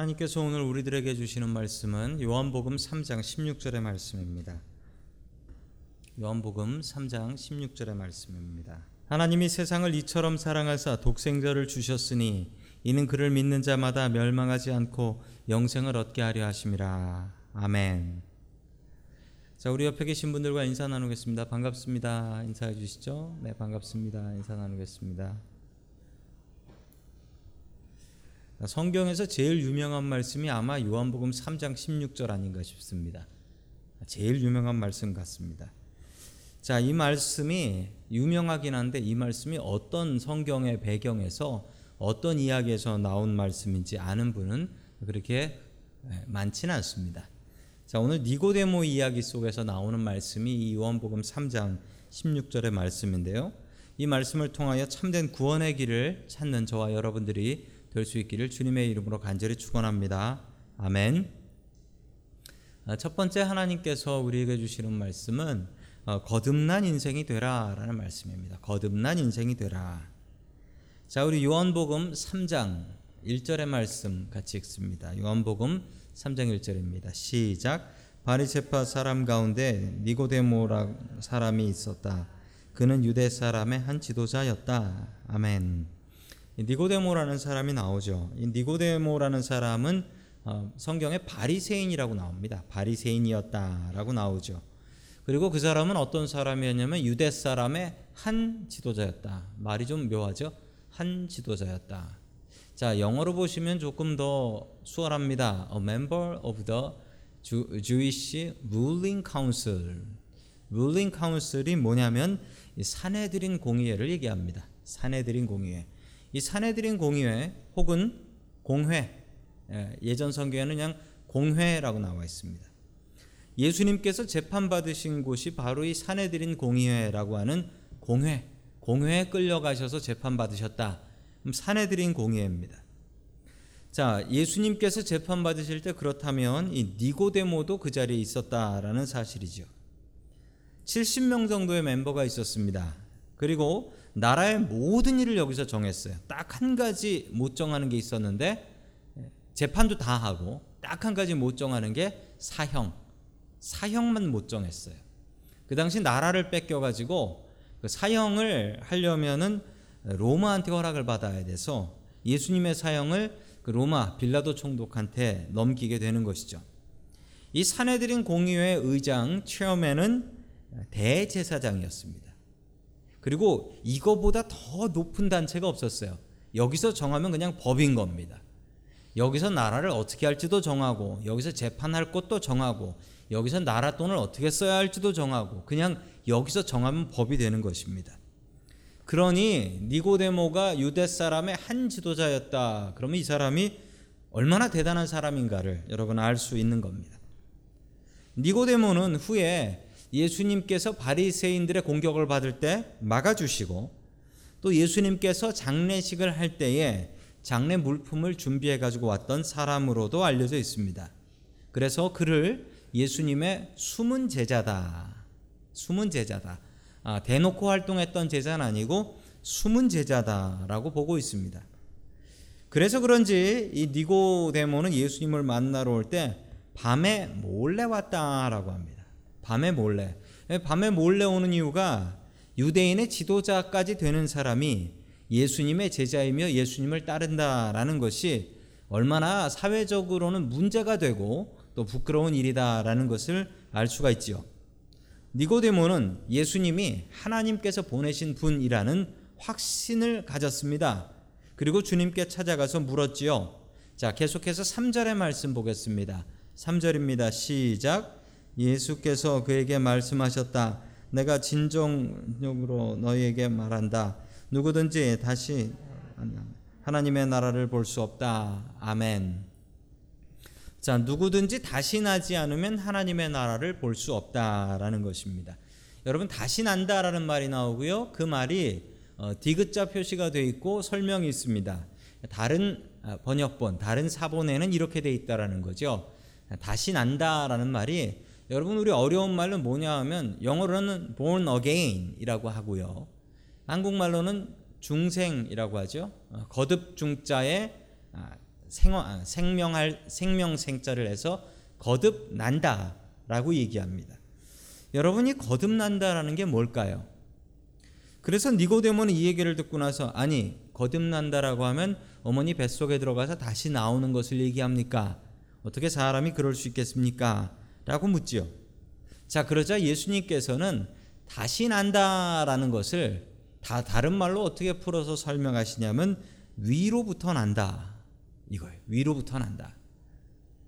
하나님께서 오늘 우리들에게 주시는 말씀은 요한복음 3장 16절의 말씀입니다. 요한복음 3장 16절의 말씀입니다. 하나님이 세상을 이처럼 사랑하사 독생자를 주셨으니 이는 그를 믿는 자마다 멸망하지 않고 영생을 얻게 하려 하심이라. 아멘. 자, 우리 옆에 계신 분들과 인사 나누겠습니다. 반갑습니다. 인사해 주시죠. 네, 반갑습니다. 인사 나누겠습니다. 성경에서 제일 유명한 말씀이 아마 요한복음 3장 16절 아닌가 싶습니다. 제일 유명한 말씀 같습니다. 자, 이 말씀이 유명하긴 한데 이 말씀이 어떤 성경의 배경에서 어떤 이야기에서 나온 말씀인지 아는 분은 그렇게 많지는 않습니다. 자, 오늘 니고데모 이야기 속에서 나오는 말씀이 이 요한복음 3장 16절의 말씀인데요. 이 말씀을 통하여 참된 구원의 길을 찾는 저와 여러분들이 될 수 있기를 주님의 이름으로 간절히 축원합니다. 아멘. 첫 번째 하나님께서 우리에게 주시는 말씀은 어, 거듭난 인생이 되라라는 말씀입니다. 거듭난 인생이 되라. 자, 우리 요한복음 3장 1절의 말씀 같이 읽습니다. 요한복음 3장 1절입니다. 시작. 바리새파 사람 가운데 니고데모라 사람이 있었다. 그는 유대 사람의 한 지도자였다. 아멘. 니고데모라는 사람이 나오죠. 이 니고데모라는 사람은 어, 성경에 바리새인이라고 나옵니다. 바리새인이었다라고 나오죠. 그리고 그 사람은 어떤 사람이었냐면 유대 사람의 한 지도자였다. 말이 좀 묘하죠? 한 지도자였다. 자, 영어로 보시면 조금 더 수월합니다. A member of the Jewish ruling council. ruling council이 뭐냐면 사내들인 공의회를 얘기합니다. 사내들인 공의회. 이 사내들인 공의회 혹은 공회 예전 성경에는 그냥 공회라고 나와 있습니다. 예수님께서 재판 받으신 곳이 바로 이 사내들인 공의회라고 하는 공회, 공회에 끌려가셔서 재판 받으셨다. 사내들인 공의회입니다. 자, 예수님께서 재판 받으실 때 그렇다면 이 니고데모도 그 자리에 있었다라는 사실이죠. 70명 정도의 멤버가 있었습니다. 그리고 나라의 모든 일을 여기서 정했어요. 딱 한 가지 못 정하는 게 있었는데 재판도 다 하고 딱 한 가지 못 정하는 게 사형. 사형만 못 정했어요. 그 당시 나라를 뺏겨 가지고 그 사형을 하려면은 로마한테 허락을 받아야 돼서 예수님의 사형을 그 로마 빌라도 총독한테 넘기게 되는 것이죠. 이 사내들인 공의회 의장 체어맨은 대제사장이었습니다. 그리고 이거보다 더 높은 단체가 없었어요. 여기서 정하면 그냥 법인 겁니다. 여기서 나라를 어떻게 할지도 정하고 여기서 재판할 것도 정하고 여기서 나라 돈을 어떻게 써야 할지도 정하고 그냥 여기서 정하면 법이 되는 것입니다. 그러니 니고데모가 유대 사람의 한 지도자였다. 그러면 이 사람이 얼마나 대단한 사람인가를 여러분 알 수 있는 겁니다. 니고데모는 후에 예수님께서 바리새인들의 공격을 받을 때 막아주시고 또 예수님께서 장례식을 할 때에 장례 물품을 준비해 가지고 왔던 사람으로도 알려져 있습니다. 그래서 그를 예수님의 숨은 제자다. 숨은 제자다. 아, 대놓고 활동했던 제자는 아니고 숨은 제자다라고 보고 있습니다. 그래서 그런지 이 니고데모는 예수님을 만나러 올 때 밤에 몰래 왔다라고 합니다. 밤에 몰래. 밤에 몰래 오는 이유가 유대인의 지도자까지 되는 사람이 예수님의 제자이며 예수님을 따른다라는 것이 얼마나 사회적으로는 문제가 되고 또 부끄러운 일이다라는 것을 알 수가 있지요. 니고데모는 예수님이 하나님께서 보내신 분이라는 확신을 가졌습니다. 그리고 주님께 찾아가서 물었지요. 자, 계속해서 3절의 말씀 보겠습니다. 3절입니다. 시작. 예수께서 그에게 말씀하셨다. 내가 진정으로 너희에게 말한다. 누구든지 다시 하나님의 나라를 볼 수 없다. 아멘. 자, 누구든지 다시 나지 않으면 하나님의 나라를 볼 수 없다라는 것입니다. 여러분 다시 난다라는 말이 나오고요. 그 말이 어, 디귿자 표시가 되어 있고 설명이 있습니다. 다른 아, 번역본, 다른 사본에는 이렇게 되어 있다라는 거죠. 다시 난다라는 말이 여러분 우리 어려운 말로 뭐냐 하면 영어로는 born again이라고 하고요. 한국말로는 중생이라고 하죠. 어, 거듭 중자에 아, 생화, 생명할 생명 생자를 해서 거듭 난다라고 얘기합니다. 여러분이 거듭 난다라는 게 뭘까요? 그래서 니고데모는 이 얘기를 듣고 나서 아니 거듭 난다라고 하면 어머니 뱃속에 들어가서 다시 나오는 것을 얘기합니까? 어떻게 사람이 그럴 수 있겠습니까? 라고 묻지요. 자 그러자 예수님께서는 다시 난다라는 것을 다 다른 말로 어떻게 풀어서 설명하시냐면 위로부터 난다 이거예요. 위로부터 난다.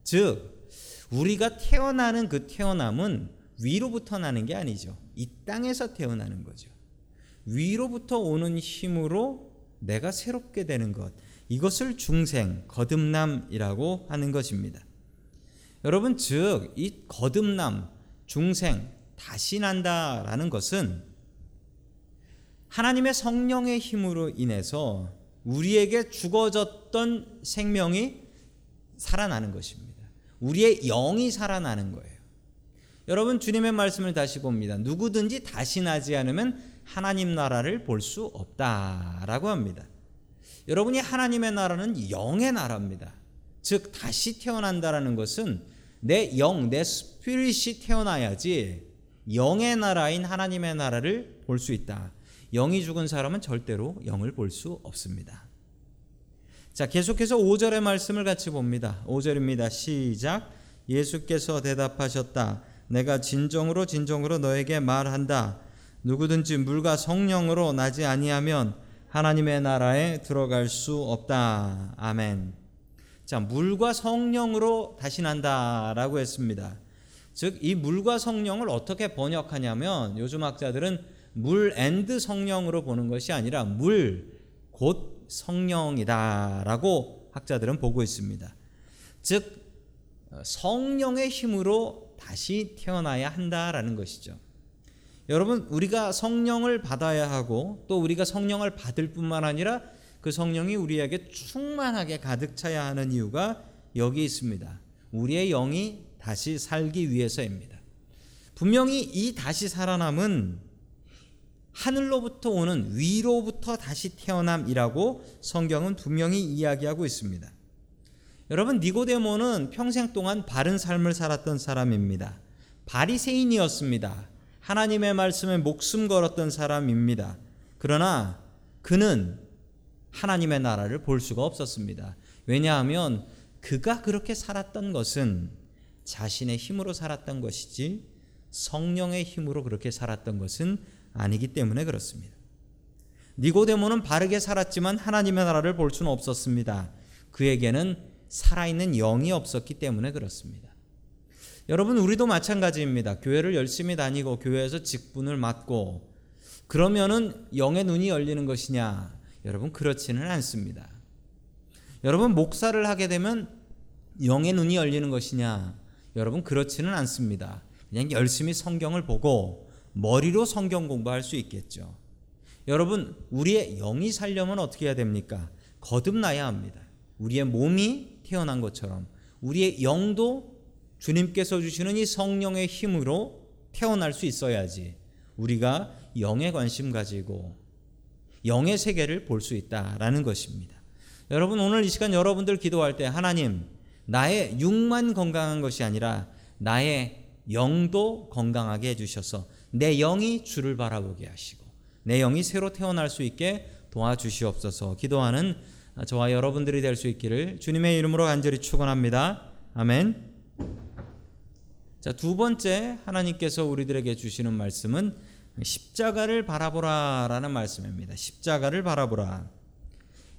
즉 우리가 태어나는 그 태어남은 위로부터 나는 게 아니죠. 이 땅에서 태어나는 거죠. 위로부터 오는 힘으로 내가 새롭게 되는 것. 이것을 중생, 거듭남이라고 하는 것입니다. 여러분, 즉, 이 거듭남, 중생, 다시 난다라는 것은 하나님의 성령의 힘으로 인해서 우리에게 죽어졌던 생명이 살아나는 것입니다. 우리의 영이 살아나는 거예요. 여러분 주님의 말씀을 다시 봅니다. 누구든지 다시 나지 않으면 하나님 나라를 볼 수 없다라고 합니다. 여러분이 하나님의 나라는 영의 나라입니다. 즉 다시 태어난다라는 것은 내 영, 내 스피릿이 태어나야지 영의 나라인 하나님의 나라를 볼 수 있다. 영이 죽은 사람은 절대로 영을 볼 수 없습니다. 자, 계속해서 5절의 말씀을 같이 봅니다. 5절입니다. 시작. 예수께서 대답하셨다. 내가 진정으로 진정으로 너에게 말한다. 누구든지 물과 성령으로 나지 아니하면 하나님의 나라에 들어갈 수 없다. 아멘. 자, 물과 성령으로 다시 난다라고 했습니다. 즉, 이 물과 성령을 어떻게 번역하냐면 요즘 학자들은 물 and 성령으로 보는 것이 아니라 물 곧 성령이다라고 학자들은 보고 있습니다. 즉, 성령의 힘으로 다시 태어나야 한다라는 것이죠. 여러분, 우리가 성령을 받아야 하고 또 우리가 성령을 받을 뿐만 아니라 그 성령이 우리에게 충만하게 가득 차야 하는 이유가 여기 있습니다. 우리의 영이 다시 살기 위해서입니다. 분명히 이 다시 살아남은 하늘로부터 오는 위로부터 다시 태어남이라고 성경은 분명히 이야기하고 있습니다. 여러분 니고데모는 평생 동안 바른 삶을 살았던 사람입니다. 바리새인이었습니다. 하나님의 말씀에 목숨 걸었던 사람입니다. 그러나 그는 하나님의 나라를 볼 수가 없었습니다. 왜냐하면 그가 그렇게 살았던 것은 자신의 힘으로 살았던 것이지 성령의 힘으로 그렇게 살았던 것은 아니기 때문에 그렇습니다. 니고데모는 바르게 살았지만 하나님의 나라를 볼 수는 없었습니다. 그에게는 살아있는 영이 없었기 때문에 그렇습니다. 여러분 우리도 마찬가지입니다. 교회를 열심히 다니고 교회에서 직분을 맡고 그러면은 영의 눈이 열리는 것이냐? 여러분 그렇지는 않습니다. 여러분 목사를 하게 되면 영의 눈이 열리는 것이냐? 여러분 그렇지는 않습니다. 그냥 열심히 성경을 보고 머리로 성경 공부할 수 있겠죠. 여러분 우리의 영이 살려면 어떻게 해야 됩니까? 거듭나야 합니다. 우리의 몸이 태어난 것처럼 우리의 영도 주님께서 주시는 이 성령의 힘으로 태어날 수 있어야지 우리가 영에 관심 가지고 영의 세계를 볼 수 있다라는 것입니다. 여러분 오늘 이 시간 여러분들 기도할 때 하나님 나의 육만 건강한 것이 아니라 나의 영도 건강하게 해주셔서 내 영이 주를 바라보게 하시고 내 영이 새로 태어날 수 있게 도와주시옵소서 기도하는 저와 여러분들이 될 수 있기를 주님의 이름으로 간절히 축원합니다. 아멘. 자, 두 번째 하나님께서 우리들에게 주시는 말씀은 십자가를 바라보라라는 말씀입니다. 십자가를 바라보라.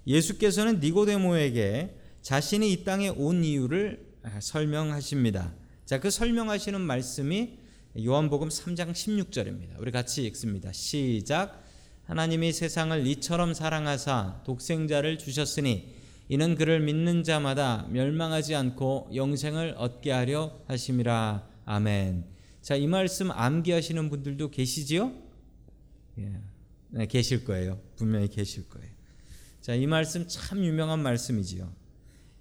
예수께서는 니고데모에게 자신이 이 땅에 온 이유를 설명하십니다. 자, 그 설명하시는 말씀이 요한복음 3장 16절입니다. 우리 같이 읽습니다. 시작. 하나님이 세상을 이처럼 사랑하사 독생자를 주셨으니 이는 그를 믿는 자마다 멸망하지 않고 영생을 얻게 하려 하심이라. 아멘. 자, 이 말씀 암기하시는 분들도 계시지요? 예. 네, 계실 거예요. 분명히 계실 거예요. 자, 이 말씀 참 유명한 말씀이지요.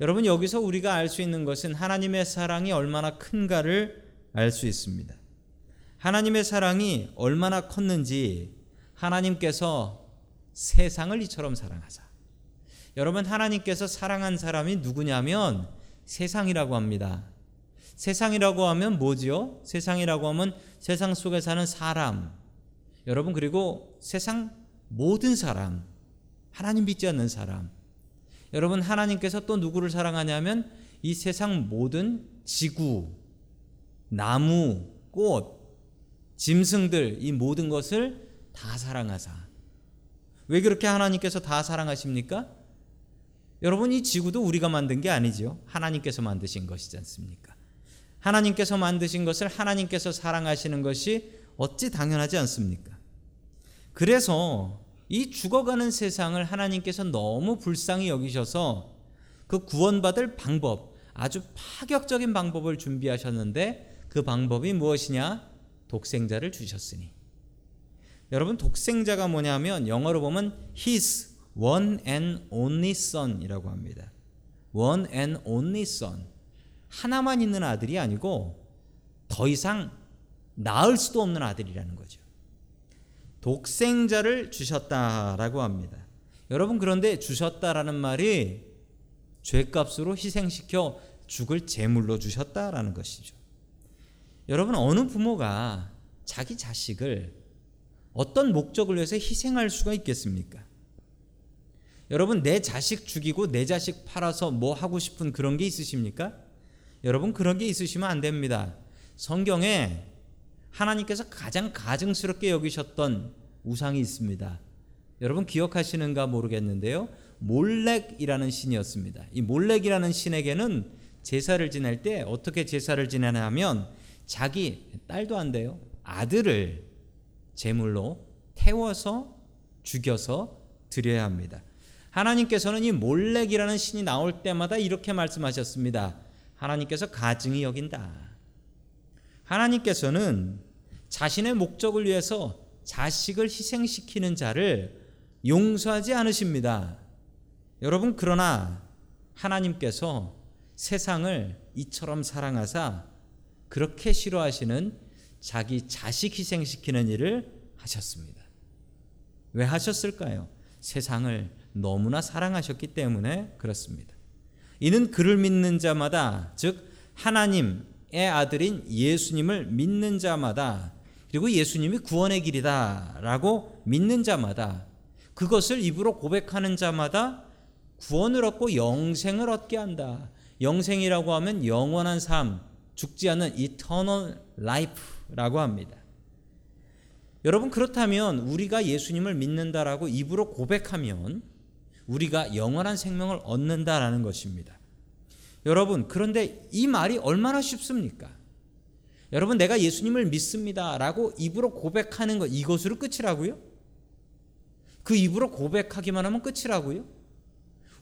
여러분, 여기서 우리가 알 수 있는 것은 하나님의 사랑이 얼마나 큰가를 알 수 있습니다. 하나님의 사랑이 얼마나 컸는지 하나님께서 세상을 이처럼 사랑하사 여러분 하나님께서 사랑한 사람이 누구냐면 세상이라고 합니다. 세상이라고 하면 뭐지요? 세상이라고 하면 세상 속에 사는 사람. 여러분 그리고 세상 모든 사람. 하나님 믿지 않는 사람. 여러분 하나님께서 또 누구를 사랑하냐면 이 세상 모든 지구, 나무, 꽃, 짐승들 이 모든 것을 다 사랑하사. 왜 그렇게 하나님께서 다 사랑하십니까? 여러분 이 지구도 우리가 만든 게 아니지요. 하나님께서 만드신 것이지 않습니까? 하나님께서 만드신 것을 하나님께서 사랑하시는 것이 어찌 당연하지 않습니까? 그래서 이 죽어가는 세상을 하나님께서 너무 불쌍히 여기셔서 그 구원받을 방법, 아주 파격적인 방법을 준비하셨는데 그 방법이 무엇이냐? 독생자를 주셨으니. 여러분 독생자가 뭐냐면 영어로 보면 his one and only son이라고 합니다. one and only son. 하나만 있는 아들이 아니고 더 이상 낳을 수도 없는 아들이라는 거죠. 독생자를 주셨다라고 합니다. 여러분 그런데 주셨다라는 말이 죄값으로 희생시켜 죽을 제물로 주셨다라는 것이죠. 여러분 어느 부모가 자기 자식을 어떤 목적을 위해서 희생할 수가 있겠습니까? 여러분 내 자식 죽이고 내 자식 팔아서 뭐 하고 싶은 그런 게 있으십니까? 여러분 그런 게 있으시면 안 됩니다. 성경에 하나님께서 가장 가증스럽게 여기셨던 우상이 있습니다. 여러분 기억하시는가 모르겠는데요. 몰렉이라는 신이었습니다. 이 몰렉이라는 신에게는 제사를 지낼 때 어떻게 제사를 지내냐면 자기 딸도 안 돼요. 아들을 제물로 태워서 죽여서 드려야 합니다. 하나님께서는 이 몰렉이라는 신이 나올 때마다 이렇게 말씀하셨습니다. 하나님께서 가증히 여긴다. 하나님께서는 자신의 목적을 위해서 자식을 희생시키는 자를 용서하지 않으십니다. 여러분 그러나 하나님께서 세상을 이처럼 사랑하사 그렇게 싫어하시는 자기 자식 희생시키는 일을 하셨습니다. 왜 하셨을까요? 세상을 너무나 사랑하셨기 때문에 그렇습니다. 이는 그를 믿는 자마다 즉 하나님의 아들인 예수님을 믿는 자마다 그리고 예수님이 구원의 길이다라고 믿는 자마다 그것을 입으로 고백하는 자마다 구원을 얻고 영생을 얻게 한다. 영생이라고 하면 영원한 삶, 죽지 않는 eternal life라고 합니다. 여러분 그렇다면 우리가 예수님을 믿는다라고 입으로 고백하면 우리가 영원한 생명을 얻는다라는 것입니다. 여러분 그런데 이 말이 얼마나 쉽습니까? 여러분 내가 예수님을 믿습니다 라고 입으로 고백하는 것 이것으로 끝이라고요? 그 입으로 고백하기만 하면 끝이라고요?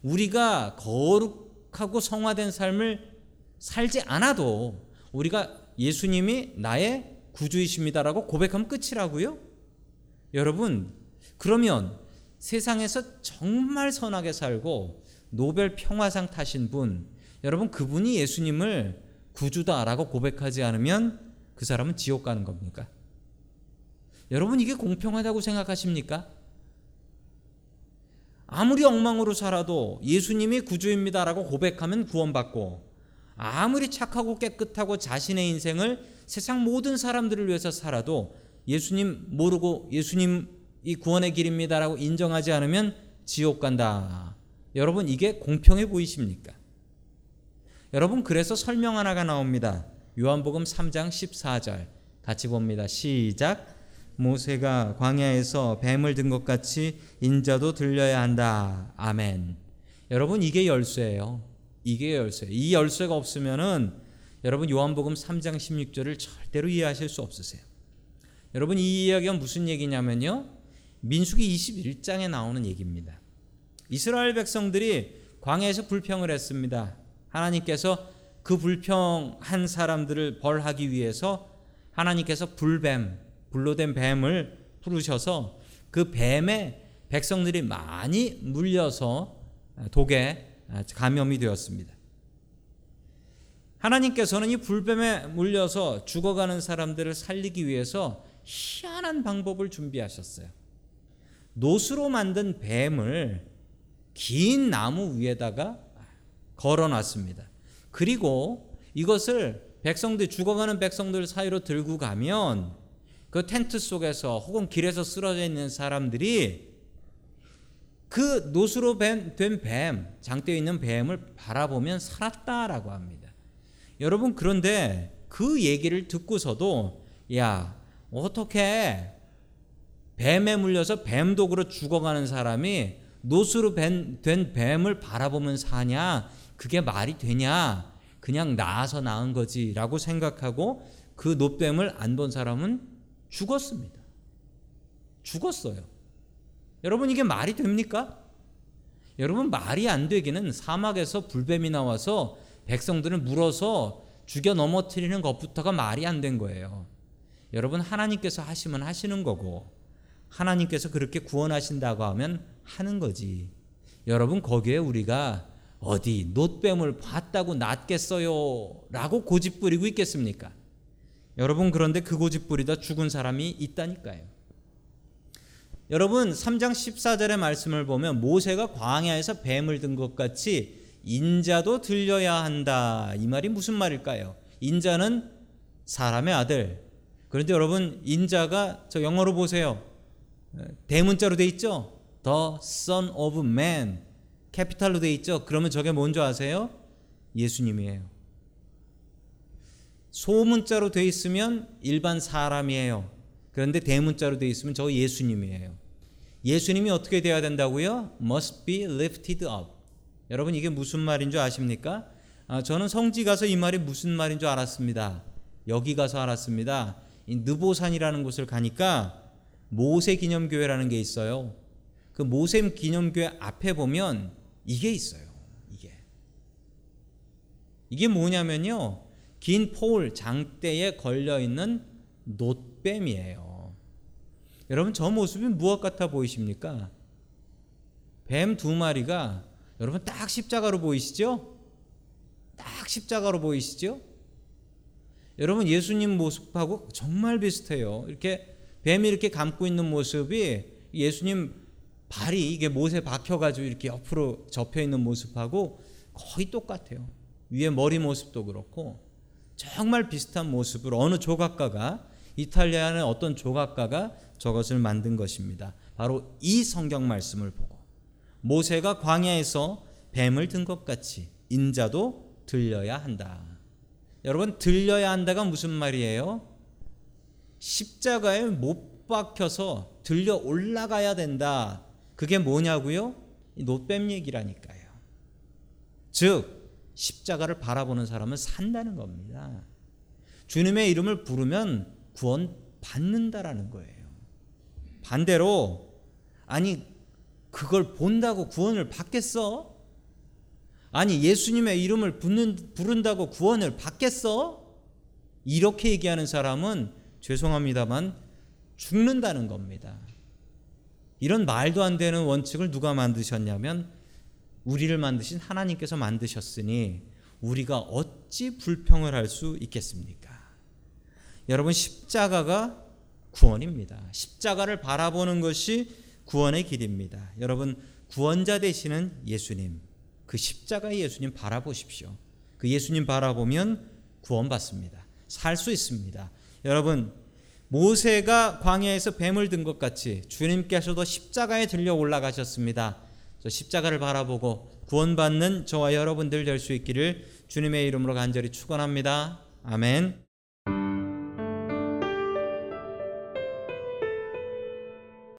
우리가 거룩하고 성화된 삶을 살지 않아도 우리가 예수님이 나의 구주이십니다라고 고백하면 끝이라고요? 여러분, 그러면 세상에서 정말 선하게 살고 노벨 평화상 타신 분, 여러분 그분이 예수님을 구주다라고 고백하지 않으면 그 사람은 지옥 가는 겁니까? 여러분 이게 공평하다고 생각하십니까? 아무리 엉망으로 살아도 예수님이 구주입니다라고 고백하면 구원받고 아무리 착하고 깨끗하고 자신의 인생을 세상 모든 사람들을 위해서 살아도 예수님 모르고 예수님 이 구원의 길입니다라고 인정하지 않으면 지옥 간다. 여러분 이게 공평해 보이십니까? 여러분 그래서 설명 하나가 나옵니다. 요한복음 3장 14절 같이 봅니다. 시작. 모세가 광야에서 뱀을 든 것 같이 인자도 들려야 한다. 아멘. 여러분 이게 열쇠예요. 이게 열쇠. 이 열쇠가 없으면은 여러분 요한복음 3장 16절을 절대로 이해하실 수 없으세요. 여러분 이 이야기가 무슨 얘기냐면요. 민수기 21장에 나오는 얘기입니다. 이스라엘 백성들이 광야에서 불평을 했습니다. 하나님께서 그 불평한 사람들을 벌하기 위해서 하나님께서 불뱀, 불로 된 뱀을 부르셔서 그 뱀에 백성들이 많이 물려서 독에 감염이 되었습니다. 하나님께서는 이 불뱀에 물려서 죽어가는 사람들을 살리기 위해서 희한한 방법을 준비하셨어요. 노수로 만든 뱀을 긴 나무 위에다가 걸어 놨습니다. 그리고 이것을 백성들 죽어가는 백성들 사이로 들고 가면 그 텐트 속에서 혹은 길에서 쓰러져 있는 사람들이 그 노수로 된 뱀, 장대에 있는 뱀을 바라보면 살았다라고 합니다. 여러분 그런데 그 얘기를 듣고서도 야 어떻게 뱀에 물려서 뱀 독으로 죽어가는 사람이 노수로 된 뱀을 바라보면 사냐? 그게 말이 되냐? 그냥 나아서 나은 거지라고 생각하고 그 노뱀을 안 본 사람은 죽었습니다. 죽었어요. 여러분 이게 말이 됩니까? 여러분 말이 안 되기는 사막에서 불뱀이 나와서 백성들을 물어서 죽여 넘어뜨리는 것부터가 말이 안 된 거예요. 여러분 하나님께서 하시면 하시는 거고 하나님께서 그렇게 구원하신다고 하면 하는 거지. 여러분 거기에 우리가 어디 노뱀을 봤다고 낫겠어요? 라고 고집 부리고 있겠습니까? 여러분 그런데 그 고집 부리다 죽은 사람이 있다니까요. 여러분 3장 14절의 말씀을 보면 모세가 광야에서 뱀을 든 것 같이 인자도 들려야 한다. 이 말이 무슨 말일까요? 인자는 사람의 아들. 그런데 여러분 인자가 저 영어로 보세요. 대문자로 돼 있죠? The Son of Man. 캐피탈로 돼 있죠? 그러면 저게 뭔지 아세요? 예수님이에요. 소문자로 돼 있으면 일반 사람이에요. 그런데 대문자로 돼 있으면 저 예수님이에요. 예수님이 어떻게 돼야 된다고요? Must be lifted up. 여러분 이게 무슨 말인 줄 아십니까? 아, 저는 성지 가서 이 말이 무슨 말인 줄 알았습니다. 여기 가서 알았습니다. 이 느보산이라는 곳을 가니까 모세 기념교회라는 게 있어요. 그 모세 기념교회 앞에 보면 이게 있어요. 이게. 이게 뭐냐면요. 긴 포울 장대에 걸려 있는 놋뱀이에요. 여러분 저 모습이 무엇 같아 보이십니까? 뱀 두 마리가 여러분 딱 십자가로 보이시죠? 딱 십자가로 보이시죠? 여러분 예수님 모습하고 정말 비슷해요. 이렇게 뱀이 이렇게 감고 있는 모습이 예수님 발이 이게 못에 박혀가지고 이렇게 옆으로 접혀 있는 모습하고 거의 똑같아요. 위에 머리 모습도 그렇고 정말 비슷한 모습을 어느 조각가가 이탈리아의 어떤 조각가가 저것을 만든 것입니다. 바로 이 성경 말씀을 보고 모세가 광야에서 뱀을 든 것 같이 인자도 들려야 한다. 여러분 들려야 한다가 무슨 말이에요? 십자가에 못 박혀서 들려 올라가야 된다. 그게 뭐냐고요? 노뱀 얘기라니까요. 즉 십자가를 바라보는 사람은 산다는 겁니다. 주님의 이름을 부르면 구원 받는다라는 거예요. 반대로 아니 그걸 본다고 구원을 받겠어? 아니 예수님의 이름을 부는, 부른다고 구원을 받겠어? 이렇게 얘기하는 사람은 죄송합니다만 죽는다는 겁니다. 이런 말도 안 되는 원칙을 누가 만드셨냐면 우리를 만드신 하나님께서 만드셨으니 우리가 어찌 불평을 할 수 있겠습니까? 여러분 십자가가 구원입니다. 십자가를 바라보는 것이 구원의 길입니다. 여러분 구원자 되시는 예수님 그 십자가의 예수님 바라보십시오. 그 예수님 바라보면 구원받습니다. 살 수 있습니다. 여러분 모세가 광야에서 뱀을 든 것 같이 주님께서도 십자가에 들려 올라가셨습니다. 저 십자가를 바라보고 구원받는 저와 여러분들 될 수 있기를 주님의 이름으로 간절히 축원합니다. 아멘.